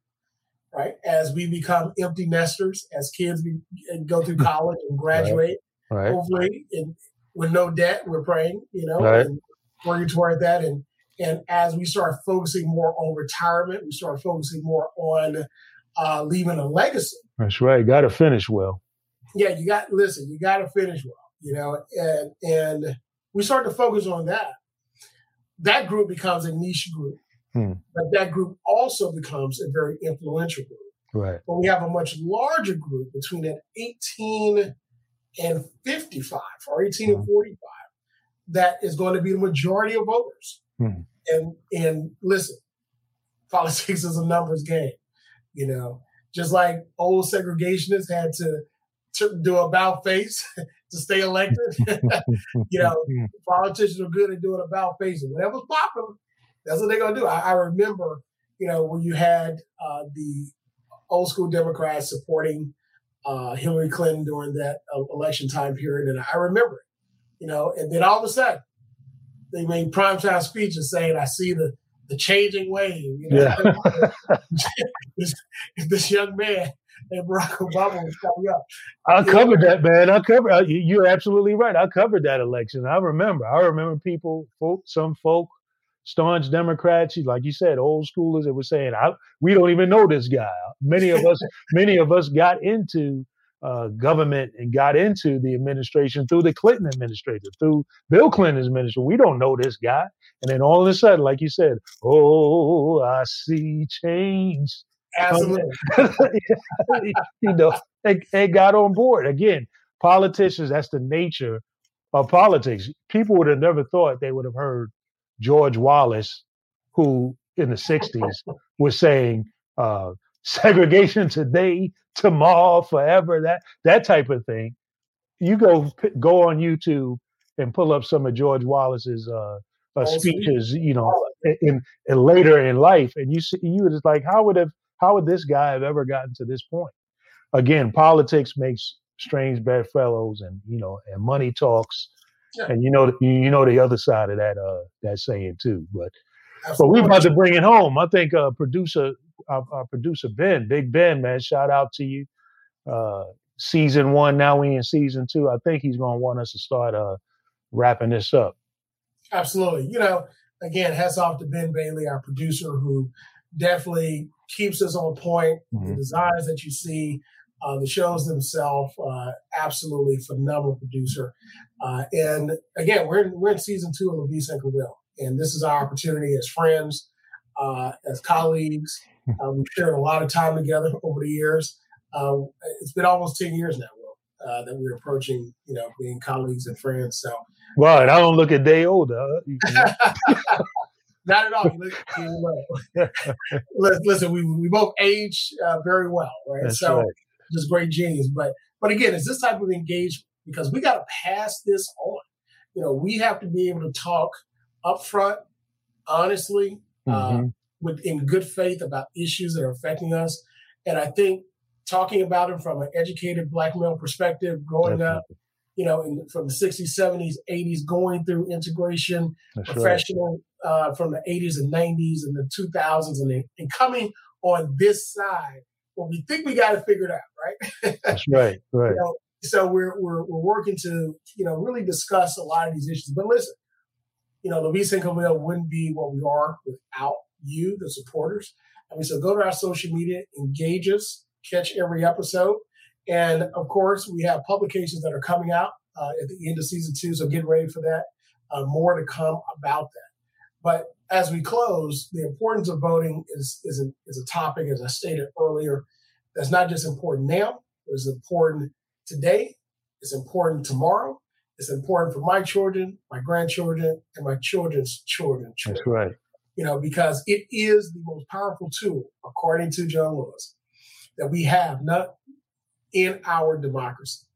right? As we become empty nesters, as kids be, go through [LAUGHS] college and graduate, right. Right. hopefully in, with no debt, we're praying, you know, right. and working toward that. And and as we start focusing more on retirement, we start focusing more on uh, leaving a legacy. That's right. Got to finish well. Yeah, you got listen. You got to finish well. You know, and and we start to focus on that. That group becomes a niche group, hmm. but that group also becomes a very influential group. Right. But we have a much larger group between that 18 and 55 or 18 hmm. and 45 that is going to be the majority of voters. Hmm. And and listen, politics is a numbers game. You know, just like old segregationists had to, to do a about face [LAUGHS] to stay elected. [LAUGHS] you know, [LAUGHS] politicians are good at doing about face. Whatever's popular, that's what they're gonna do. I, I remember, you know, when you had uh, the old school Democrats supporting uh, Hillary Clinton during that uh, election time period, and I remember it. You know, and then all of a sudden, they made primetime speeches saying, "I see the the changing wave." You know, yeah. [LAUGHS] this, this young man and Barack Obama was coming up. I covered that, man. I covered. Uh, you're absolutely right. I covered that election. I remember. I remember people, folk, some folk, staunch Democrats, like you said, old schoolers that were saying, "We don't even know this guy." Many of us, [LAUGHS] many of us got into uh, government and got into the administration through the Clinton administration, through Bill Clinton's administration. We don't know this guy. And then all of a sudden, like you said, oh, I see change. Absolutely. [LAUGHS] [LAUGHS] you know, they, they got on board. Again, politicians, that's the nature of politics. People would have never thought they would have heard George Wallace, who in the [LAUGHS] 60s was saying, uh, [LAUGHS] segregation today, tomorrow, forever, that that type of thing. You go go on YouTube and pull up some of George Wallace's uh, uh, speeches, you know, in, in, later in life, and you see, you just like, how would have how would this guy have ever gotten to this point? Again, politics makes strange bedfellows, and you know, and money talks, yeah. and you know, you know the other side of that uh that saying too. But Absolutely. but we about to bring it home. I think uh, producer our, our, producer Ben, Big Ben, man, shout out to you. Uh, season one, now we in season two. I think he's gonna want us to start uh, wrapping this up. Absolutely. You know, again, hats off to Ben Bailey, our producer, who definitely keeps us on point. Mm-hmm. The designs that you see, Uh, the shows themselves, uh, absolutely phenomenal producer. Uh, and again, we're in, we're in season two of LaVie St. Claville. And this is our opportunity as friends, uh, as colleagues. Hmm. Uh, we've shared a lot of time together [LAUGHS] over the years. Uh, it's been almost 10 years now, Will, that we're approaching, you know, being colleagues and friends. So, well, and I don't look a day older. [LAUGHS] Not at all. You look, [LAUGHS] Listen, we, we both age uh, very well, right? That's so right. Just great genes. But but again, it's this type of engagement because we got to pass this on. You know, we have to be able to talk upfront, honestly, uh, mm-hmm. uh, with in good faith about issues that are affecting us. And I think talking about them from an educated black male perspective, growing Definitely. up, you know, in, from the 60s, 70s, 80s, going through integration, That's professional right. uh, from the 80s and 90s and the 2000s, and, and coming on this side we think we got to figure it figured out, right? That's right, [LAUGHS] right. You know, so we're, we're we're working to you know really discuss a lot of these issues. But listen, you know, LaVie St. Claville wouldn't be what we are without you, the supporters. I mean, so go to our social media, engage us, catch every episode. And of course, we have publications that are coming out uh, at the end of season two. So get ready for that. Uh, more to come about that. But as we close, the importance of voting is, is, a, is a topic, as I stated earlier, that's not just important now, it's important today, it's important tomorrow, it's important for my children, my grandchildren, and my children's children. children. That's right. You know, because it is the most powerful tool, according to John Lewis, that we have not in our democracy.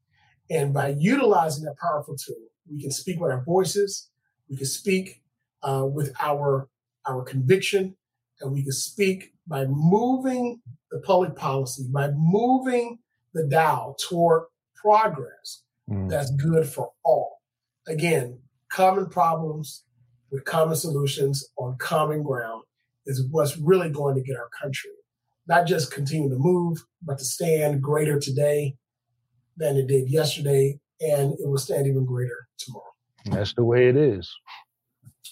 And by utilizing that powerful tool, we can speak with our voices, we can speak uh, with our our conviction, and we can speak by moving the public policy, by moving the dial toward progress mm. that's good for all. Again, common problems with common solutions on common ground is what's really going to get our country not just continue to move, but to stand greater today than it did yesterday, and it will stand even greater tomorrow. That's the way it is.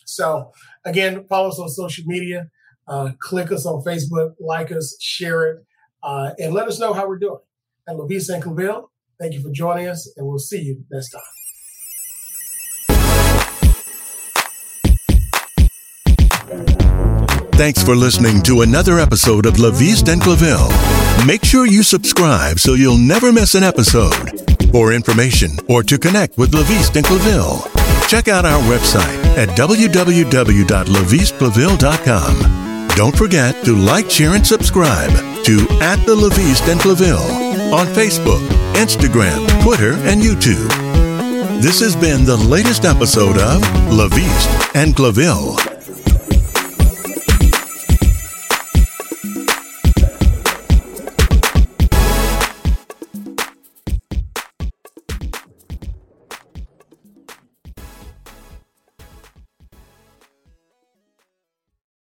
So, again, follow us on social media, uh, click us on Facebook, like us, share it, uh, and let us know how we're doing. And LaVie St. Claville, thank you for joining us, and we'll see you next time. Thanks for listening to another episode of LaVie St. Claville. Make sure you subscribe so you'll never miss an episode. For information or to connect with LaVie St. Check out our website at www.lavisclaville.com. Don't forget to like, share, and subscribe to At the LaVie and Claville on Facebook, Instagram, Twitter, and YouTube. This has been the latest episode of LaVie and Claville.